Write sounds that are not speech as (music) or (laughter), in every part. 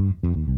Mm-hmm.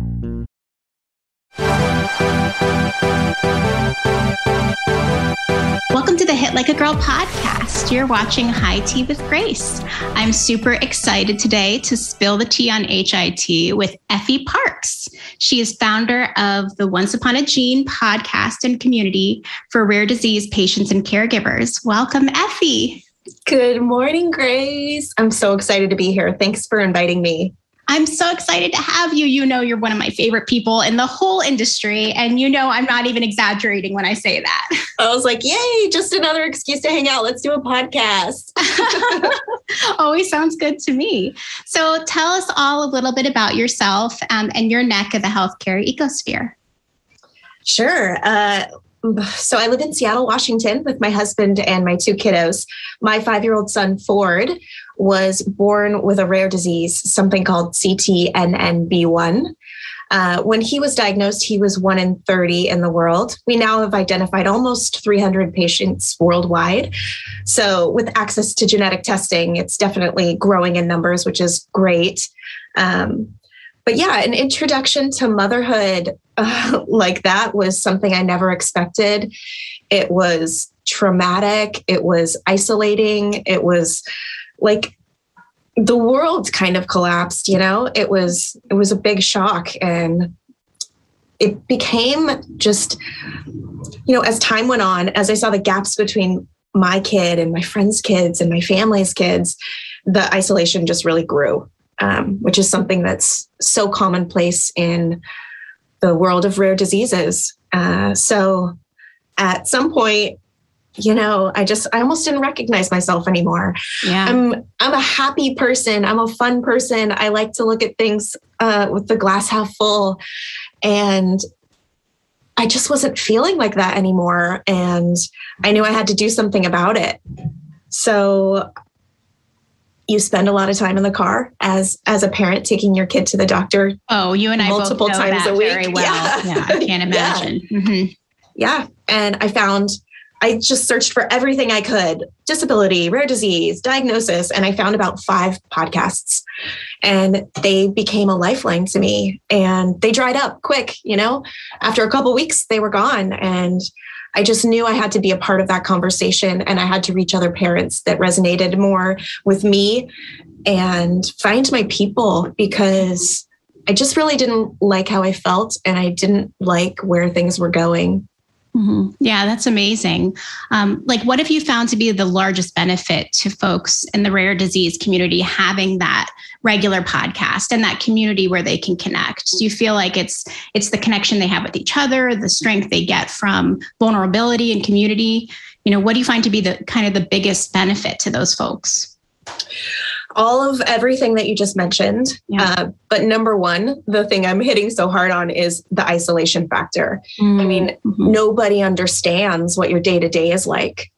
Welcome to the HIT Like a Girl podcast. You're watching HITea with Grace. I'm super excited today to spill the tea on HIT with Effie Parks. She is founder of the Once Upon a Gene podcast and community for rare disease patients and caregivers. Welcome, Effie. Good morning, Grace. I'm so excited to be here. Thanks for inviting me. I'm so excited to have you. You know, you're one of my favorite people in the whole industry. And you know, I'm not even exaggerating when I say that. (laughs) I was like, yay, just another excuse to hang out. Let's do a podcast. (laughs) Always sounds good to me. So tell us all a little bit about yourself um, and your neck of the healthcare ecosphere. Sure. Uh, so I live in Seattle, Washington with my husband and my two kiddos. My five year old son, Ford, was born with a rare disease, something called CTNNB1. Uh, when he was diagnosed, he was one in 30 in the world. We now have identified almost 300 patients worldwide. So, with access to genetic testing, it's definitely growing in numbers, which is great. Um, but yeah, an introduction to motherhood uh, (laughs) like that was something I never expected. It was traumatic, it was isolating, it was like the world kind of collapsed you know? It was it was a big shock and it became just you know as time went on as i saw the gaps between my kid and my friends kids and my family's kids the isolation just really grew um, which is something that's so commonplace in the world of rare diseases. Uh, so at some point you know i just i almost didn't recognize myself anymore. Yeah. I'm i'm a happy person. I'm a fun person. I like to look at things uh, with the glass half full. And i just wasn't feeling like that anymore. And i knew i had to do something about it. So you spend a lot of time in the car as as a parent taking your kid to the doctor oh you and i multiple times a week. very well. (laughs) Yeah, yeah i can't (laughs) imagine. Yeah. Mm-hmm. yeah. And i found I just searched for everything I could disability, rare disease, diagnosis, and I found about five podcasts. And they became a lifeline to me and they dried up quick, you know? After a couple weeks, they were gone. And I just knew I had to be a part of that conversation and I had to reach other parents that resonated more with me and find my people because I just really didn't like how I felt and I didn't like where things were going. Mm-hmm. Yeah, that's amazing. Um, like, what have you found to be the largest benefit to folks in the rare disease community having that regular podcast and that community where they can connect? Do you feel like it's it's the connection they have with each other, the strength they get from vulnerability and community? You know, what do you find to be the kind of the biggest benefit to those folks? All of everything that you just mentioned. Yeah. Uh, but number one, the thing I'm hitting so hard on is the isolation factor. Mm-hmm. I mean, mm-hmm. nobody understands what your day to day is like.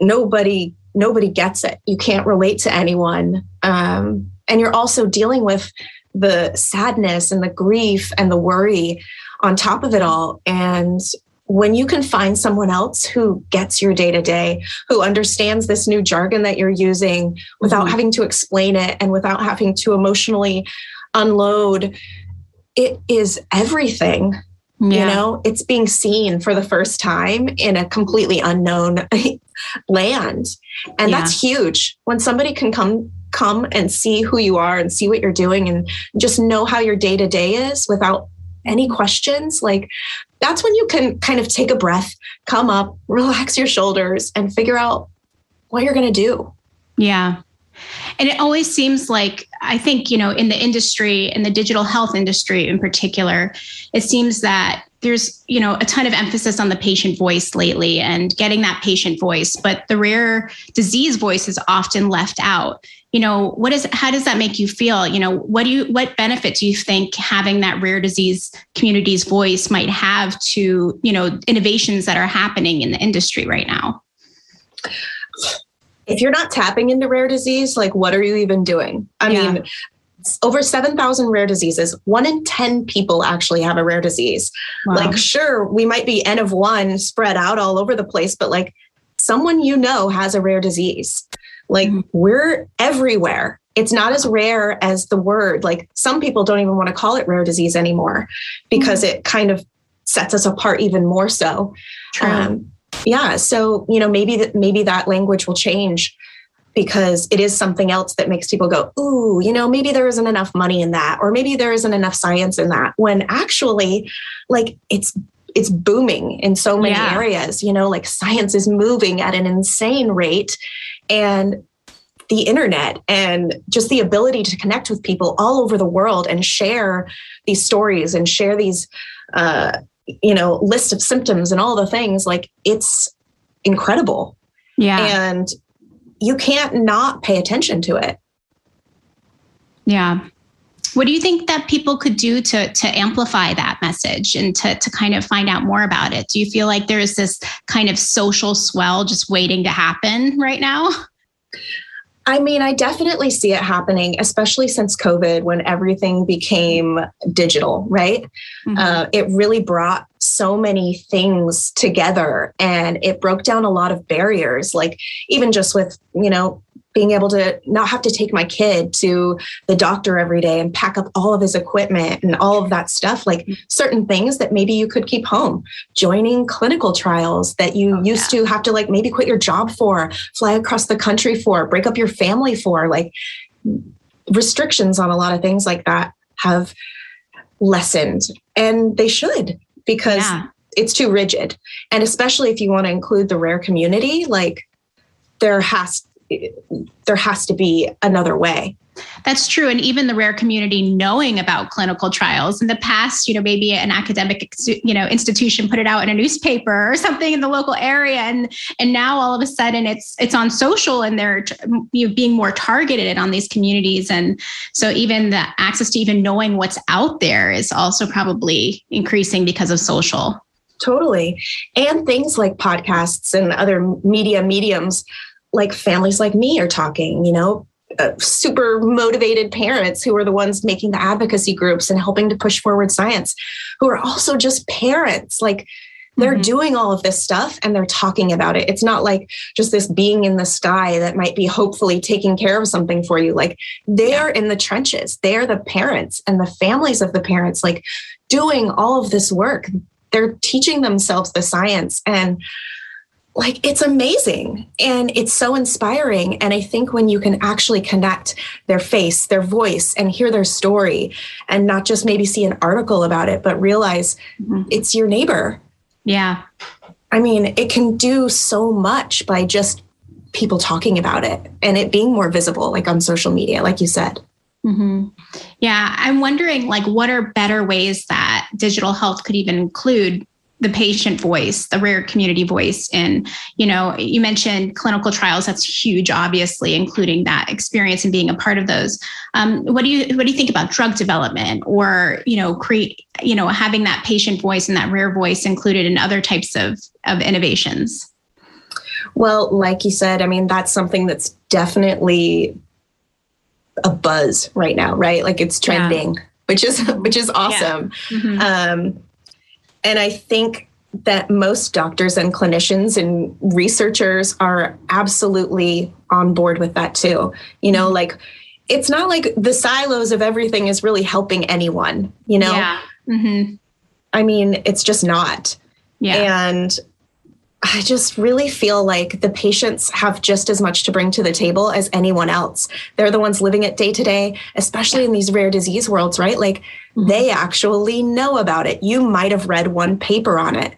Nobody, nobody gets it. You can't relate to anyone. Um, and you're also dealing with the sadness and the grief and the worry on top of it all. And when you can find someone else who gets your day to day, who understands this new jargon that you're using without mm-hmm. having to explain it and without having to emotionally unload, it is everything. Yeah. You know, it's being seen for the first time in a completely unknown (laughs) land. And yeah. that's huge. When somebody can come come and see who you are and see what you're doing and just know how your day to day is without any questions, like that's when you can kind of take a breath, come up, relax your shoulders, and figure out what you're going to do. Yeah. And it always seems like, I think, you know, in the industry, in the digital health industry in particular, it seems that there's, you know, a ton of emphasis on the patient voice lately and getting that patient voice, but the rare disease voice is often left out. You know, what is how does that make you feel? You know, what do you what benefit do you think having that rare disease community's voice might have to, you know, innovations that are happening in the industry right now? if you're not tapping into rare disease, like what are you even doing? I yeah. mean, over 7,000 rare diseases. One in 10 people actually have a rare disease. Wow. Like, sure, we might be N of one spread out all over the place, but like someone you know has a rare disease. Like, mm-hmm. we're everywhere. It's not as rare as the word. Like, some people don't even want to call it rare disease anymore because mm-hmm. it kind of sets us apart even more so. Um, yeah so you know maybe that maybe that language will change because it is something else that makes people go ooh you know maybe there isn't enough money in that or maybe there isn't enough science in that when actually like it's it's booming in so many yeah. areas you know like science is moving at an insane rate and the internet and just the ability to connect with people all over the world and share these stories and share these uh, you know list of symptoms and all the things like it's incredible yeah and you can't not pay attention to it yeah what do you think that people could do to to amplify that message and to to kind of find out more about it do you feel like there's this kind of social swell just waiting to happen right now I mean, I definitely see it happening, especially since COVID when everything became digital, right? Mm-hmm. Uh, it really brought so many things together and it broke down a lot of barriers, like even just with, you know, being able to not have to take my kid to the doctor every day and pack up all of his equipment and all of that stuff like mm-hmm. certain things that maybe you could keep home. Joining clinical trials that you oh, used yeah. to have to like maybe quit your job for fly across the country for break up your family for like restrictions on a lot of things like that have lessened and they should because yeah. it's too rigid and especially if you want to include the rare community like there has there has to be another way. That's true. And even the rare community knowing about clinical trials in the past, you know, maybe an academic, you know, institution put it out in a newspaper or something in the local area. And, and now all of a sudden it's, it's on social and they're you know, being more targeted on these communities. And so even the access to even knowing what's out there is also probably increasing because of social. Totally. And things like podcasts and other media mediums like families like me are talking, you know, uh, super motivated parents who are the ones making the advocacy groups and helping to push forward science, who are also just parents. Like they're mm-hmm. doing all of this stuff and they're talking about it. It's not like just this being in the sky that might be hopefully taking care of something for you. Like they are in the trenches. They are the parents and the families of the parents, like doing all of this work. They're teaching themselves the science. And like it's amazing and it's so inspiring and i think when you can actually connect their face their voice and hear their story and not just maybe see an article about it but realize mm-hmm. it's your neighbor yeah i mean it can do so much by just people talking about it and it being more visible like on social media like you said Mm-hmm. Yeah, I'm wondering, like, what are better ways that digital health could even include the patient voice, the rare community voice. And, you know, you mentioned clinical trials. That's huge, obviously, including that experience and being a part of those. Um, what do you what do you think about drug development or, you know, create, you know, having that patient voice and that rare voice included in other types of, of innovations? Well, like you said, I mean, that's something that's definitely a buzz right now, right? Like it's trending, yeah. which is which is awesome. Yeah. Mm-hmm. Um, and I think that most doctors and clinicians and researchers are absolutely on board with that too. You know, mm-hmm. like it's not like the silos of everything is really helping anyone, you know? Yeah. Mm-hmm. I mean, it's just not. Yeah. And I just really feel like the patients have just as much to bring to the table as anyone else. They're the ones living it day to day, especially in these rare disease worlds, right? Like mm-hmm. they actually know about it. You might have read one paper on it.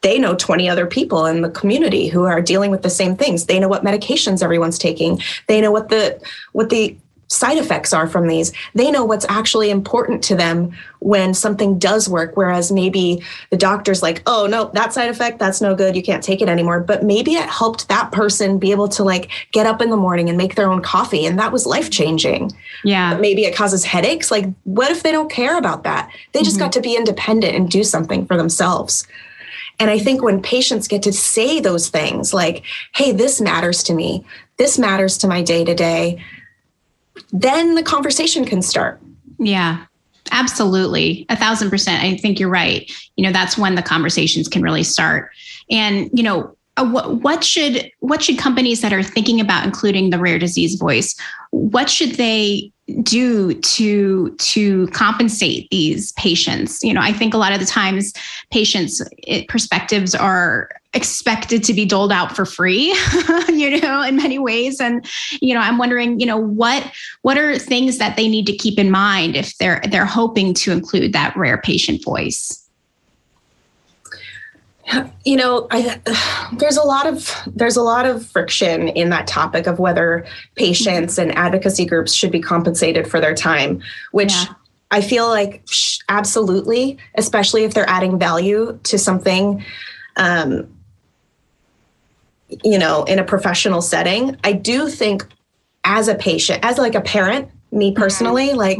They know 20 other people in the community who are dealing with the same things. They know what medications everyone's taking. They know what the what the side effects are from these. They know what's actually important to them when something does work. Whereas maybe the doctor's like, oh, no, that side effect, that's no good. You can't take it anymore. But maybe it helped that person be able to like get up in the morning and make their own coffee. And that was life changing. Yeah. But maybe it causes headaches. Like, what if they don't care about that? They just mm-hmm. got to be independent and do something for themselves. And I think when patients get to say those things like, hey, this matters to me, this matters to my day to day, then the conversation can start. Yeah. Absolutely. A thousand percent. I think you're right. You know, that's when the conversations can really start. And, you know, uh, what, should what should companies that are thinking about including the rare disease voice what should they do to to compensate these patients you know i think a lot of the times patients it, perspectives are expected to be doled out for free (laughs) you know in many ways and you know i'm wondering you know what what are things that they need to keep in mind if they're they're hoping to include that rare patient voice you know I, (sighs) there's a lot of there's a lot of friction in that topic of whether patients and advocacy groups should be compensated for their time which yeah. i feel like absolutely especially if they're adding value to something um, you know in a professional setting i do think as a patient as like a parent me mm-hmm. personally mm-hmm. like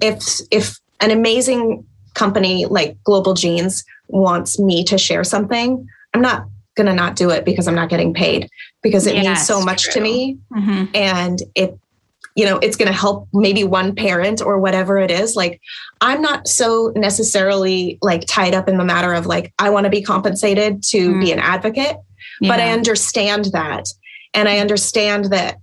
if if an amazing company like global genes wants me to share something, I'm not going to not do it because I'm not getting paid because it yes, means so much true. to me. Mm-hmm. And it, you know, it's going to help maybe one parent or whatever it is. Like, I'm not so necessarily like tied up in the matter of like, I want to be compensated to mm. be an advocate, yeah. but I understand that. And I understand that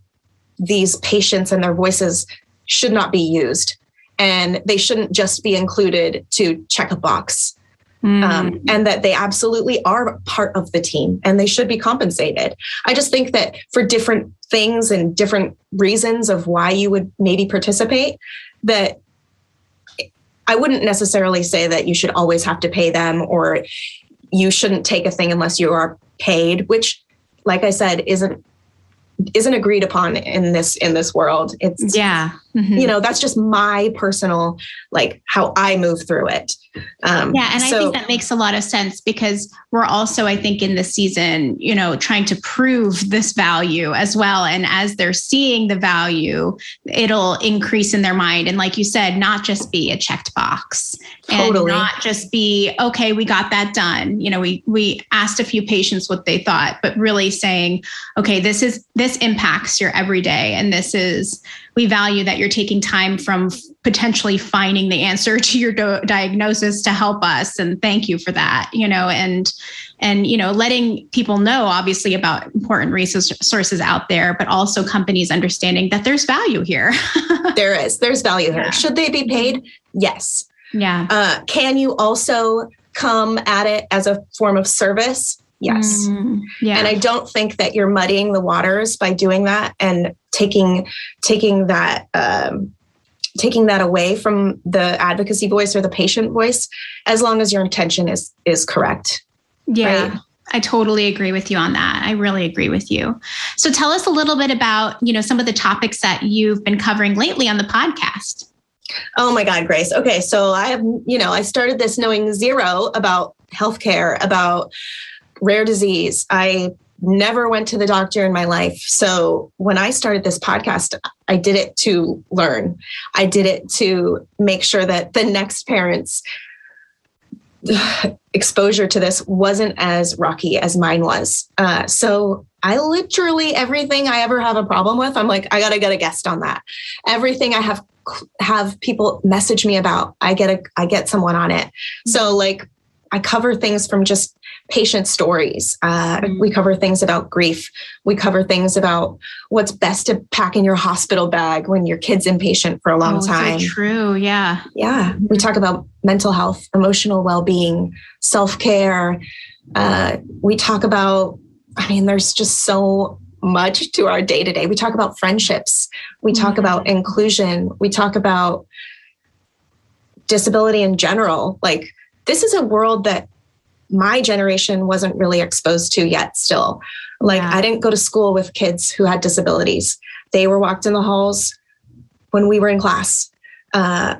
these patients and their voices should not be used and they shouldn't just be included to check a box Mm. Um, and that they absolutely are part of the team and they should be compensated. I just think that for different things and different reasons of why you would maybe participate, that I wouldn't necessarily say that you should always have to pay them or you shouldn't take a thing unless you are paid, which, like I said, isn't isn't agreed upon in this in this world. It's yeah. Mm-hmm. you know that's just my personal like how i move through it um, yeah and so, i think that makes a lot of sense because we're also i think in this season you know trying to prove this value as well. And as they're seeing the value it'll increase in their mind. And like you said not just be a checked box totally. and not just be okay we got that done. You know we we asked a few patients what they thought but really saying okay this is this impacts your everyday and this is we value that you're taking time from potentially finding the answer (laughs) to your do- diagnosis to help us and thank you for that you know and and you know letting people know obviously about important resources out there but also companies understanding that there's value here. (laughs) There is there's value here. Should they be paid? Yes. Yeah. Uh, can you also come at it as a form of service? Yes. Mm, yeah. And I don't think that you're muddying the waters by doing that and taking taking that um, taking that away from the advocacy voice or the patient voice, as long as your intention is is correct. Yeah. Right? I totally agree with you on that. I really agree with you. So tell us a little bit about, you know, some of the topics that you've been covering lately on the podcast. Oh my God, Grace. Okay. So I have, you know, I started this knowing zero about healthcare, about rare disease. I never went to the doctor in my life. So when I started this podcast, I did it to learn. I did it to make sure that the next parents (sighs) exposure to this wasn't as rocky as mine was. Uh, so I literally everything I ever have a problem with, I'm like, I gotta get a guest on that. Everything I have have people message me about, I get a I get someone on it. So like I cover things from just patient stories. Uh, mm-hmm. We cover things about grief. We cover things about what's best to pack in your hospital bag when your kid's inpatient for a long oh, time. So true. Yeah. Yeah. We talk about mental health, emotional well being, self care. Uh, we talk about, I mean, there's just so much to our day to day. We talk about friendships. We talk mm-hmm. about inclusion. We talk about disability in general. Like, this is a world that my generation wasn't really exposed to yet, still. Like, yeah. I didn't go to school with kids who had disabilities, they were walked in the halls when we were in class. Uh,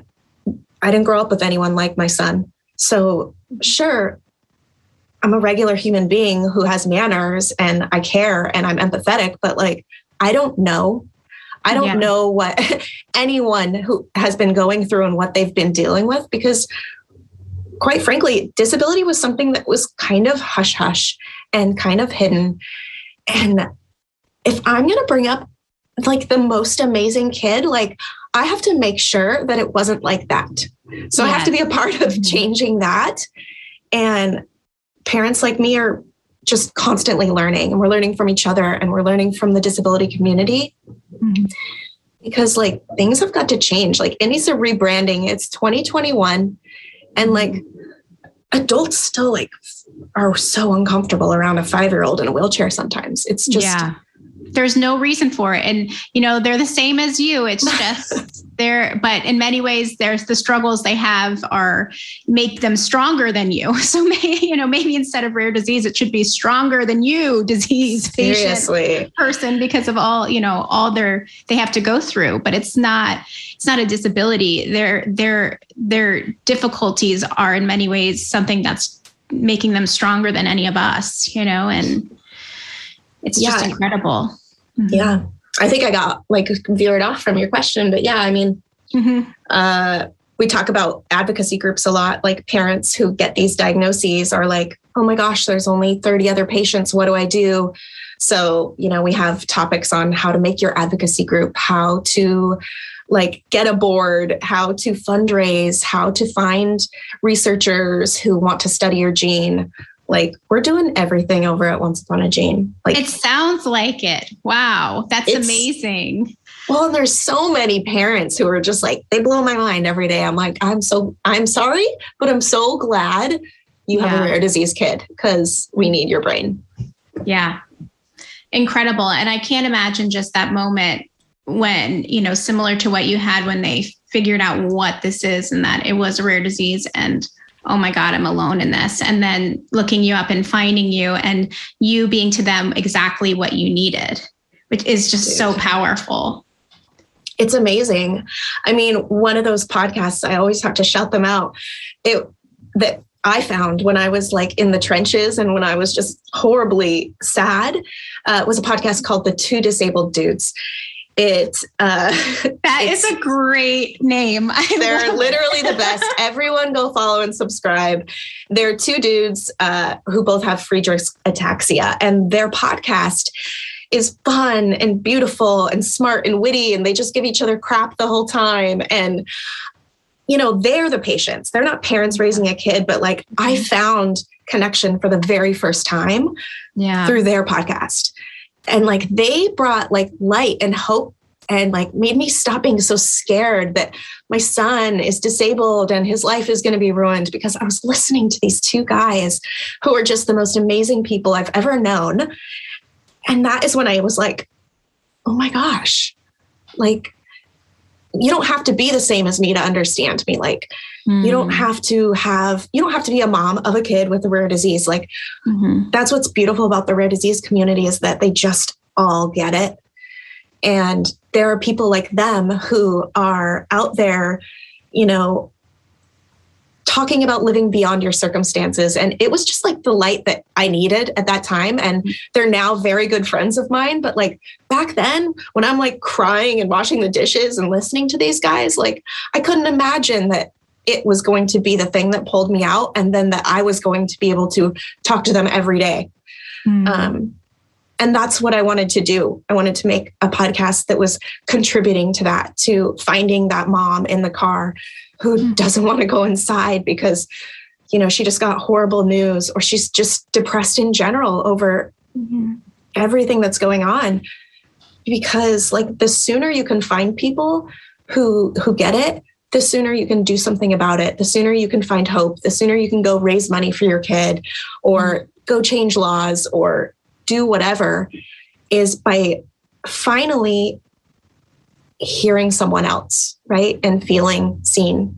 I didn't grow up with anyone like my son. So, sure, I'm a regular human being who has manners and I care and I'm empathetic, but like, I don't know. I don't yeah. know what (laughs) anyone who has been going through and what they've been dealing with because quite frankly, disability was something that was kind of hush hush and kind of hidden. And if I'm going to bring up like the most amazing kid, like I have to make sure that it wasn't like that. So I have to be a part of mm-hmm. changing that. And parents like me are just constantly learning and we're learning from each other and we're learning from the disability community. Mm-hmm. Because like things have got to change. Like it needs a rebranding. It's 2021 and like mm-hmm. adults still like are so uncomfortable around a 5-year-old in a wheelchair sometimes. It's just Yeah. There's no reason for it. And you know they're the same as you. It's (laughs) just they're but in many ways there's the struggles they have are make them stronger than you. (laughs) So maybe you know maybe instead of rare disease it should be stronger than you (laughs) disease patient person because of all you know all their they have to go through. But it's not it's not a disability their their their difficulties are in many ways something that's making them stronger than any of us you know and it's yeah. just incredible. Mm-hmm. Yeah. I think I got like veered off from your question, but yeah, I mean, mm-hmm. uh, we talk about advocacy groups a lot. Like parents who get these diagnoses are like, oh my gosh, there's only 30 other patients. What do I do? So, you know, we have topics on how to make your advocacy group, how to like get a board, how to fundraise, how to find researchers who want to study your gene, like we're doing everything over at Once Upon a Gene. Like it sounds like it. Wow, that's amazing. Well, there's so many parents who are just like they blow my mind every day. I'm like, I'm so I'm sorry, but I'm so glad you have a rare disease kid because we need your brain. Yeah. Incredible. And I can't imagine just that moment when, you know, similar to what you had when they figured out what this is and that it was a rare disease and oh my God, I'm alone in this. And then looking you up and finding you and you being to them exactly what you needed, which is just Dude. so powerful. It's amazing. I mean, one of those podcasts, I always have to shout them out. It that I found when I was like in the trenches and when I was just horribly sad uh, was a podcast called The Two Disabled Dudes it uh (laughs) that is a great name. (laughs) I they're literally the (laughs) best. Everyone go follow and subscribe. They're two dudes uh who both have friedreich's ataxia and their podcast is fun and beautiful and smart and witty and they just give each other crap the whole time. And you know they're the patients. They're not parents raising a kid but like i mm-hmm. found connection for the very first time yeah. through their podcast and like they brought like light and hope and like made me stop being so scared that my son is disabled and his life is going to be ruined because I was listening to these two guys who are just the most amazing people I've ever known. And that is when I was like, oh my gosh, like you don't have to be the same as me to understand me. Like, mm. you don't hmm. have to have, you don't have to be a mom of a kid with a rare disease. Like, mm-hmm. that's what's beautiful about the rare disease community is that they just all get it. And there are people like them who are out there, you know, talking about living beyond your circumstances. And it was just like the light that I needed at that time. And they're now very good friends of mine. But like back then, when I'm like crying and washing the dishes and listening to these guys, like I couldn't imagine that it was going to be the thing that pulled me out and then that I was going to be able to talk to them every day. Mm. Um, and that's what I wanted to do. I wanted to make a podcast that was contributing to that, to finding that mom in the car who mm-hmm. doesn't want to go inside because you know, she just got horrible news or she's just depressed in general over mm-hmm. everything that's going on. Because like the sooner you can find people who who get it, the sooner you can do something about it, the sooner you can find hope, the sooner you can go raise money for your kid or mm-hmm. go change laws or do whatever is by finally hearing someone else, right? And feeling seen.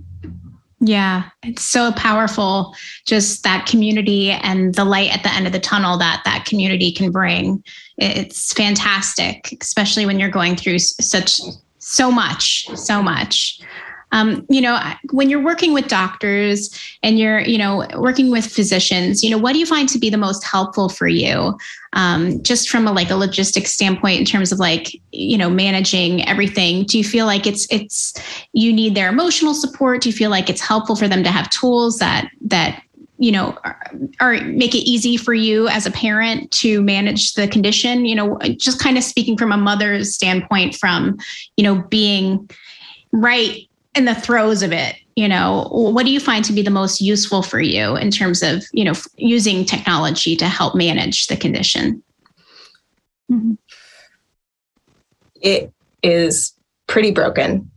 Yeah, it's so powerful just that community and the light at the end of the tunnel that that community can bring. It's fantastic, especially when you're going through such so much, so much um, you know when you're working with doctors and you're you know working with physicians you know what do you find to be the most helpful for you? Um, just from a like a logistic standpoint in terms of like you know managing everything do you feel like it's it's you need their emotional support? Do you feel like it's helpful for them to have tools that that you know or make it easy for you as a parent to manage the condition? You know just kind of speaking from a mother's standpoint from you know being right in the throes of it you know what do you find to be the most useful for you in terms of you know using technology to help manage the condition mm-hmm. it is pretty broken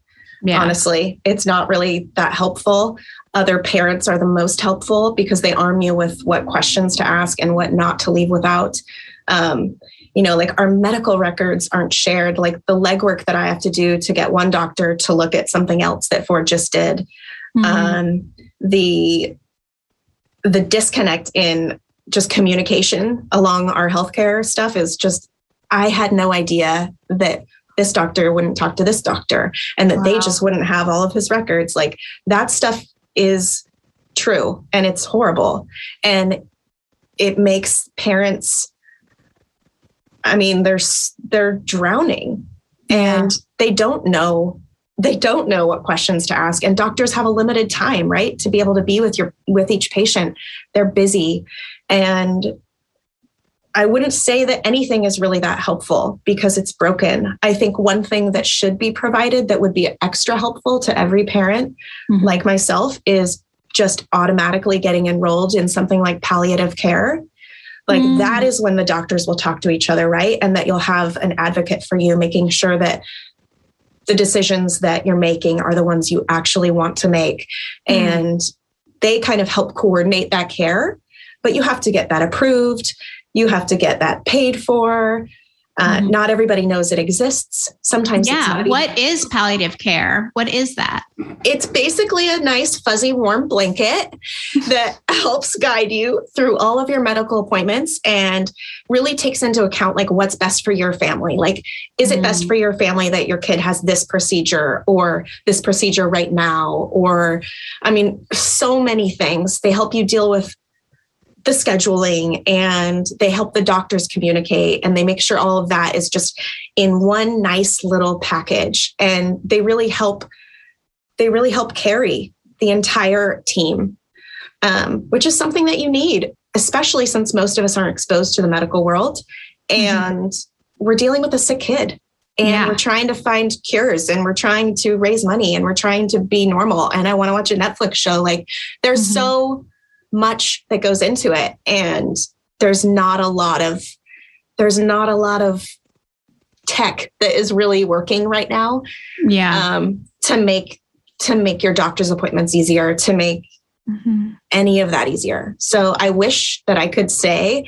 yeah. honestly it's not really that helpful other parents are the most helpful because they arm you with what questions to ask and what not to leave without um, you know, like our medical records aren't shared, like the legwork that I have to do to get one doctor to look at something else that Ford just did. Mm-hmm. Um, the the disconnect in just communication along our healthcare stuff is just I had no idea that this doctor wouldn't talk to this doctor and that wow. they just wouldn't have all of his records. Like that stuff is true and it's horrible. And it makes parents I mean, they're they're drowning, and yeah. they don't know they don't know what questions to ask. And doctors have a limited time right to be able to be with your with each patient. They're busy. And i wouldn't say that anything is really that helpful because it's broken. I think one thing that should be provided that would be extra helpful to every parent mm-hmm. like myself is just automatically getting enrolled in something like palliative care like mm. that is when the doctors will talk to each other, right? And that you'll have an advocate for you, making sure that the decisions that you're making are the ones you actually want to make. Mm. And they kind of help coordinate that care, but you have to get that approved. You have to get that paid for. Uh, mm-hmm. Not everybody knows it exists. Sometimes, yeah. what is palliative care? What is that? It's basically a nice, fuzzy, warm blanket (laughs) that helps guide you through all of your medical appointments and really takes into account like what's best for your family. Like, is mm-hmm. it best mm. for your family that your kid has this procedure or this procedure right now? Or, I mean, so many things. They help you deal with the scheduling and they help the doctors communicate and they make sure all of that is just in one nice little package and they really help they really help carry the entire team um, which is something that you need especially since most of us aren't exposed to the medical world mm-hmm. and mm-hmm. we're dealing with a sick kid and yeah. we're trying to find cures and we're trying to raise money and we're trying to be normal and i want to watch a netflix show like there's mm-hmm. so much that goes into it and there's not a lot of there's not a lot of tech that is really working right now yeah um, to make to make your doctor's appointments easier to make mm-hmm. any of that easier so i wish that i could say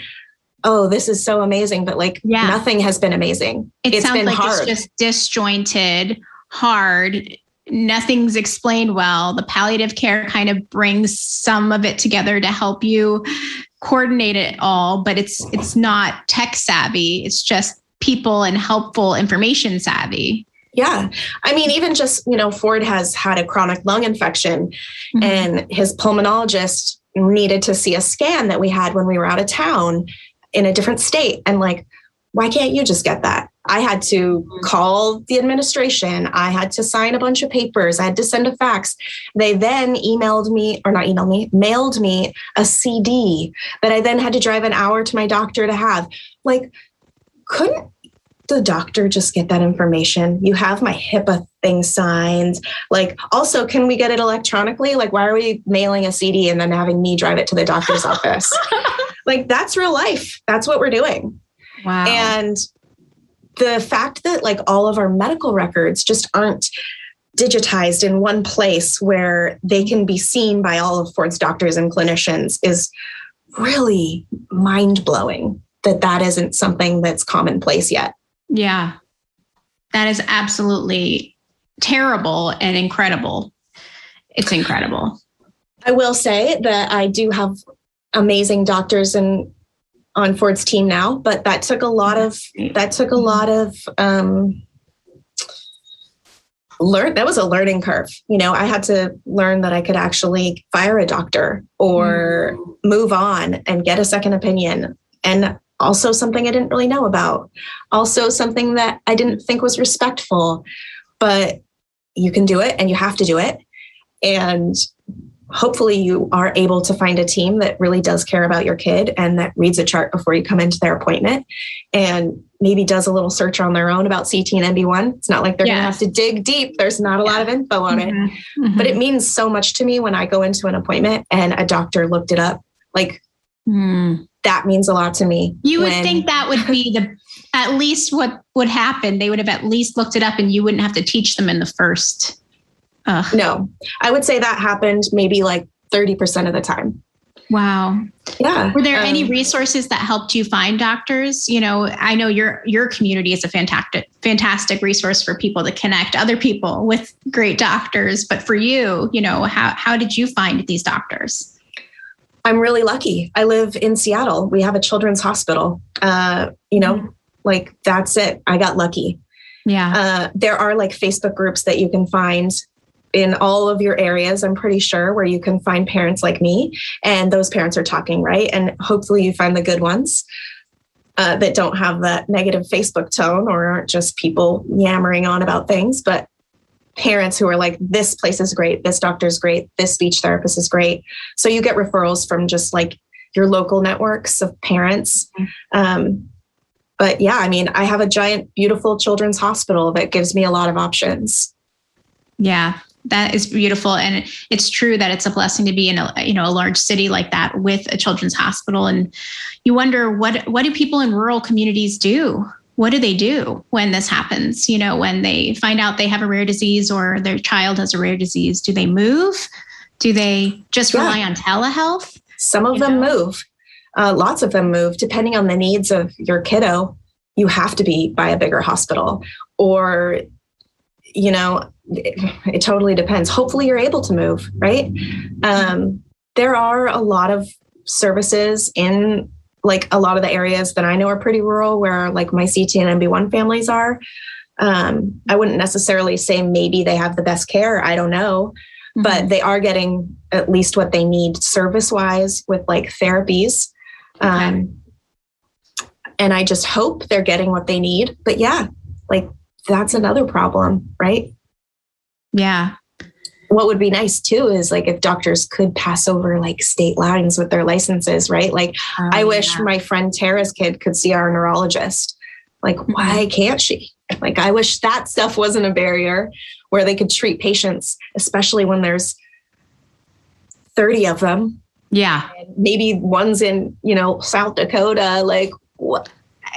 oh this is so amazing but like yeah. nothing has been amazing it it's sounds like hard. it's just disjointed hard nothing's explained well. The palliative care kind of brings some of it together to help you coordinate it all, but it's it's not tech savvy. It's just people and helpful information savvy. Yeah. I mean, even just, you know, Ford has had a chronic lung infection mm-hmm. and his pulmonologist needed to see a scan that we had when we were out of town in a different state. And like, why can't you just get that? I had to call the administration. I had to sign a bunch of papers. I had to send a fax. They then emailed me, or not emailed me, mailed me a CD that I then had to drive an hour to my doctor to have. Like, couldn't the doctor just get that information? You have my HIPAA thing signed. Like, also, can we get it electronically? Like, why are we mailing a CD and then having me drive it to the doctor's office? (laughs) Like, that's real life. That's what we're doing. Wow. And the fact that like all of our medical records just aren't digitized in one place where they can be seen by all of Ford's doctors and clinicians is really mind blowing that that isn't something that's commonplace yet. Yeah. That is absolutely terrible and incredible. It's incredible. I will say that I do have amazing doctors and on Ford's team now, but that took a lot of that took a lot of um learn that was a learning curve. You know, I had to learn that I could actually fire a doctor or mm. move on and get a second opinion. And also something I didn't really know about. Also something that I didn't think was respectful. But you can do it and you have to do it. And hopefully you are able to find a team that really does care about your kid and that reads a chart before you come into their appointment and maybe does a little search on their own about CTNNB1. It's not like they're going to have to dig deep. There's not a yeah. lot of info on mm-hmm. it. Mm-hmm. But it means so much to me when I go into an appointment and a doctor looked it up. Like mm. that means a lot to me. You when, would think that would be the at least what would happen. They would have at least looked it up and you wouldn't have to teach them in the first Ugh. No, I would say that happened maybe like 30% of the time. Wow. Yeah. Were there um, any resources that helped you find doctors? You know, I know your your community is a fantastic fantastic resource for people to connect other people with great doctors, but for you, you know, how how did you find these doctors? I'm really lucky. I live in Seattle. We have a children's hospital. Uh, you know, mm-hmm. like that's it. I got lucky. Yeah. Uh, there are like Facebook groups that you can find in all of your areas, I'm pretty sure, where you can find parents like me. And those parents are talking, right? And hopefully you find the good ones uh, that don't have that negative Facebook tone or aren't just people yammering on about things, but parents who are like, this place is great, this doctor's great, this speech therapist is great. So you get referrals from just like your local networks of parents. Um, but yeah, I mean, I have a giant, beautiful children's hospital that gives me a lot of options. Yeah, that is beautiful. And it's true that it's a blessing to be in a you know a large city like that with a children's hospital. And you wonder what what do people in rural communities do? What do they do when this happens? You know when they find out they have a rare disease or their child has a rare disease do they move? Do they just yeah. rely on telehealth? Some of you them know? move. Uh, lots of them move. Depending on the needs of your kiddo you have to be by a bigger hospital. Or you know it, it totally depends. Hopefully, you're able to move, right? Um, there are a lot of services in like a lot of the areas that I know are pretty rural where like my CTNNB1 families are. Um, I wouldn't necessarily say maybe they have the best care. I don't know, mm-hmm. but they are getting at least what they need service wise with like therapies. Okay. Um, and I just hope they're getting what they need. But yeah, like that's another problem, right? Yeah. What would be nice too is like if doctors could pass over like state lines with their licenses, right? Like oh, I wish yeah. my friend Tara's kid could see our neurologist. Like, mm-hmm. why can't she? Like, I wish that stuff wasn't a barrier where they could treat patients, especially when there's 30 of them. Yeah. Maybe one's in, you know, South Dakota. Like, what?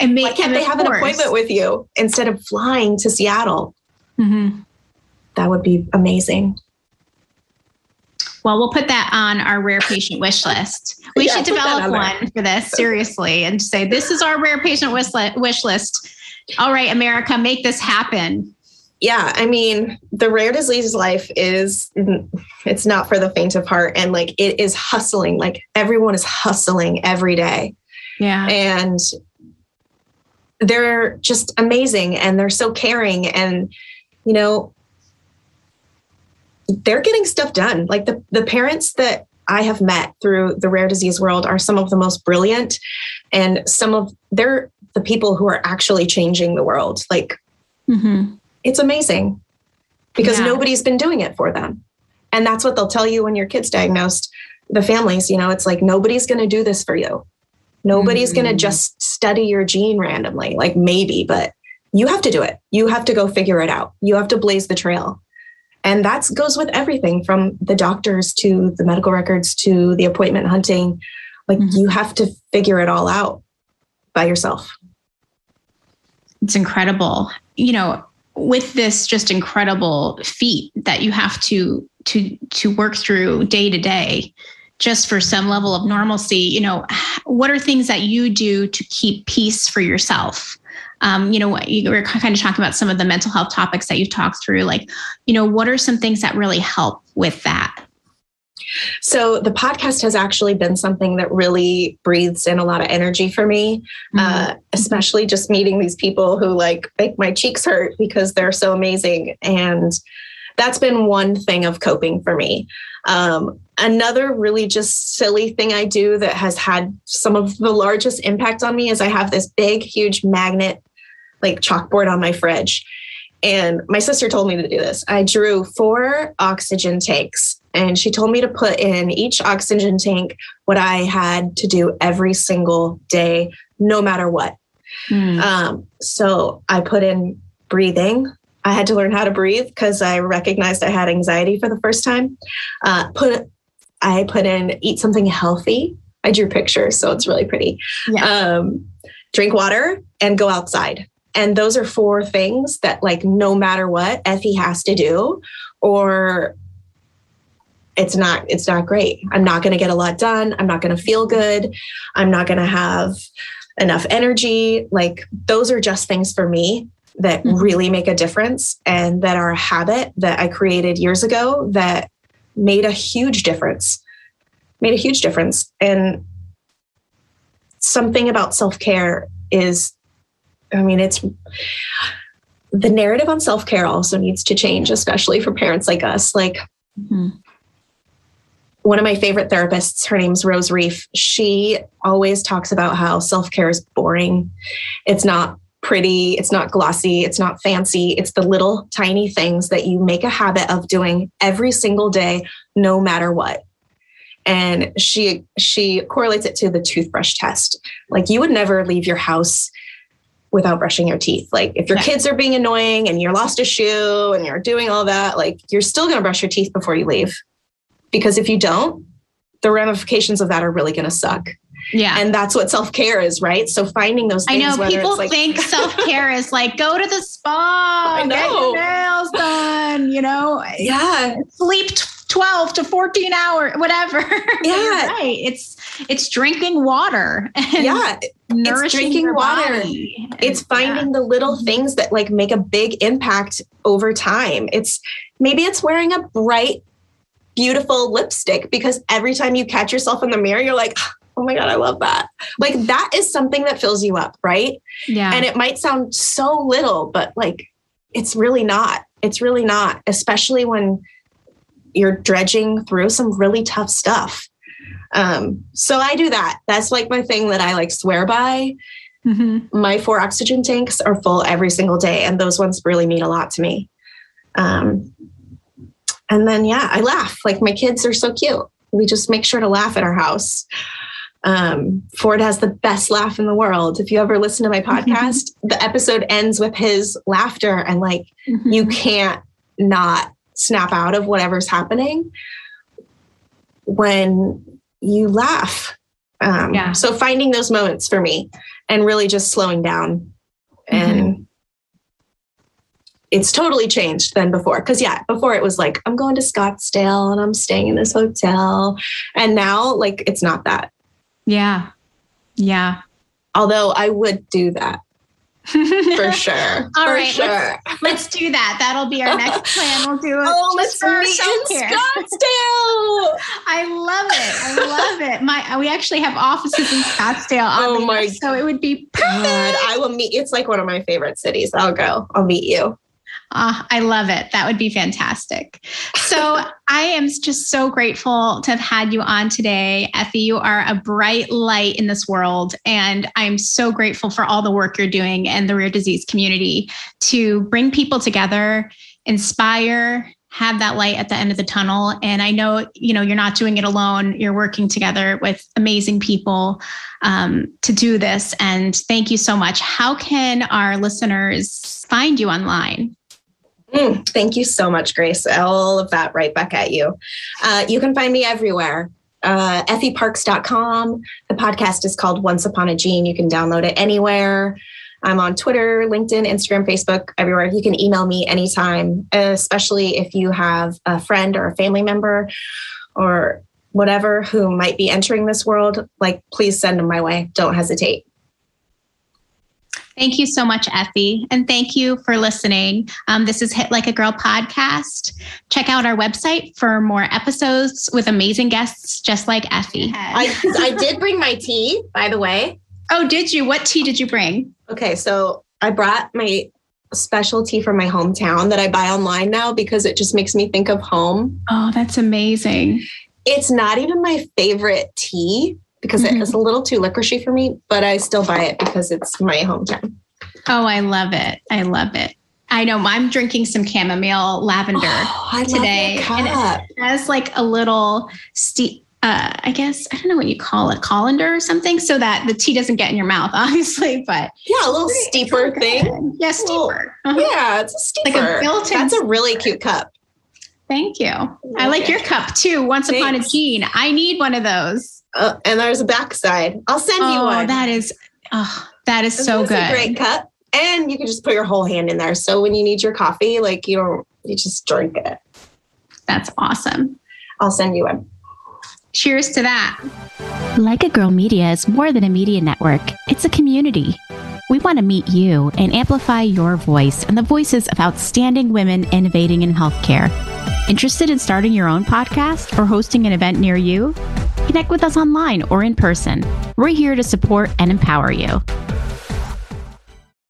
And make why can't they have course. an appointment with you instead of flying to Seattle? Mm-hmm that would be amazing. Well, we'll put that on our rare patient wish list. (laughs) We yeah, should develop on one for this seriously and say this is our rare patient wish list. All right, America, make this happen. Yeah, I mean, the rare disease life is it's not for the faint of heart and like it is hustling. Like everyone is hustling every day. Yeah. And they're just amazing and they're so caring and you know, they're getting stuff done. Like the, the parents that I have met through the rare disease world are some of the most brilliant and some of they're the people who are actually changing the world. Like mm-hmm. it's amazing because yeah. nobody's been doing it for them. And that's what they'll tell you when your kid's diagnosed. The families, you know, it's like nobody's going to do this for you. Nobody's mm-hmm. going to just study your gene randomly. Like maybe, but you have to do it. You have to go figure it out. You have to blaze the trail. And that goes with everything from the doctors to the medical records to the appointment hunting. Like mm-hmm. you have to figure it all out by yourself. It's incredible. You know, with this just incredible feat that you have to to to work through day to day just for some level of normalcy you know what are things that you do to keep peace for yourself um, you know you were kind of talking about some of the mental health topics that you've talked through like you know what are some things that really help with that so the podcast has actually been something that really breathes in a lot of energy for me, mm-hmm. uh, especially just meeting these people who like make my cheeks hurt because they're so amazing. And that's been one thing of coping for me. Um, another really just silly thing I do that has had some of the largest impact on me is I have this big, huge magnet like chalkboard on my fridge. And my sister told me to do this. I drew four oxygen tanks and she told me to put in each oxygen tank what I had to do every single day, no matter what. Mm. Um, so I put in breathing. I had to learn how to breathe because I recognized I had anxiety for the first time. Uh, put I put in eat something healthy. I drew pictures, so it's really pretty. Yeah. Um, drink water and go outside. And those are four things that, like, no matter what, Effie has to do, or it's not it's not great. I'm not going to get a lot done. I'm not going to feel good. I'm not going to have enough energy. Like those are just things for me that mm-hmm. really make a difference and that are a habit that I created years ago that made a huge difference. Made a huge difference. And something about self-care is I mean, it's the narrative on self care also needs to change, especially for parents like us. Like, mm-hmm. one of my favorite therapists, her name's Rose Reef, she always talks about how self care is boring. It's not pretty, it's not glossy, it's not fancy. It's the little tiny things that you make a habit of doing every single day, no matter what and she she correlates it to the toothbrush test like you would never leave your house without brushing your teeth. Like if your yeah. kids are being annoying and you're lost a shoe and you're doing all that, like you're still going to brush your teeth before you leave. Because if you don't, the ramifications of that are really going to suck. Yeah. And that's what self care is, right? So finding those I know people like, think (laughs) self care is like go to the spa, get your nails done, you know? Yeah. Sleep 12 to 14 hours, whatever. (laughs) Yeah. right. It's it's drinking water. yeah. It's drinking water. Body. It's finding yeah. the little mm-hmm. things that like make a big impact over time. It's maybe it's wearing a bright, beautiful lipstick because every time you catch yourself in the mirror, you're like, oh my God, I love that. Like that is something that fills you up, right? Yeah. And it might sound so little, but like it's really not. It's really not, especially when you're dredging through some really tough stuff. Um, so I do that. That's like my thing that I like swear by. Mm-hmm. My four oxygen tanks are full every single day, and those ones really mean a lot to me. Um, and then, yeah, I laugh. Like my kids are so cute. We just make sure to laugh at our house. Um, Ford has the best laugh in the world. If you ever listen to my (laughs) podcast, the episode ends with his laughter, and like mm-hmm. you can't not snap out of whatever's happening when you laugh. Um, yeah. So finding those moments for me and really just slowing down and mm-hmm. it's totally changed than before. Cause yeah, before it was like, I'm going to Scottsdale and I'm staying in this hotel. And now like, it's not that. Yeah. Yeah. Although I would do that for (laughs) sure. All for right, sure. Let's, let's, do that. That'll be our next (laughs) plan. We'll do it. Oh, let's meet in Scottsdale. I love it. I love it. My we actually have offices in Scottsdale. Oh my! So it would be perfect. God, I will meet. It's like one of my favorite cities. I'll go. I'll meet you. Uh, I love it. That would be fantastic. So (laughs) I am just so grateful to have had you on today. Effie, you are a bright light in this world. And I'm so grateful for all the work you're doing in the rare disease community to bring people together, inspire, have that light at the end of the tunnel. And I know, you know, you're not doing it alone. You're working together with amazing people um, to do this. And thank you so much. How can our listeners find you online? Mm, thank you so much, Grace. All of that right back at you. Uh, you can find me everywhere. Uh, effieparks.com. The podcast is called Once Upon a Gene. You can download it anywhere. I'm on Twitter, LinkedIn, Instagram, Facebook, everywhere. You can email me anytime, especially if you have a friend or a family member or whatever who might be entering this world. Like, please send them my way. Don't hesitate. Thank you so much, Effie. And thank you for listening. Um, this is HIT Like a Girl podcast. Check out our website for more episodes with amazing guests just like Effie. I, I did bring my tea, by the way. Oh, did you? What tea did you bring? Okay, so I brought my specialty from my hometown that I buy online now because it just makes me think of home. Oh, that's amazing. It's not even my favorite tea because mm-hmm. it's a little too licoricey for me, but I still buy it because it's my hometown. Oh, I love it. I love it. I know I'm drinking some chamomile lavender (gasps) oh, today. and it has like a little steep uh, I guess I don't know what you call it, colander or something, so that the tea doesn't get in your mouth, (laughs) obviously. But yeah, a little steeper thing. Yeah, steeper. Uh-huh. Yeah, it's a steeper. Like a built-in. That's a really cute cup. Thank you. I like your cup too. Once Thanks. upon a gene, I need one of those. Uh, and there's a backside. I'll send oh, you one. That is, oh, that is so good. great cup, and you can just put your whole hand in there. So when you need your coffee, like you don't, you just drink it. That's awesome. I'll send you one. Cheers to that. Like a Girl Media is more than a media network, it's a community. We want to meet you and amplify your voice and the voices of outstanding women innovating in healthcare. Interested in starting your own podcast or hosting an event near you? Connect with us online or in person. We're here to support and empower you.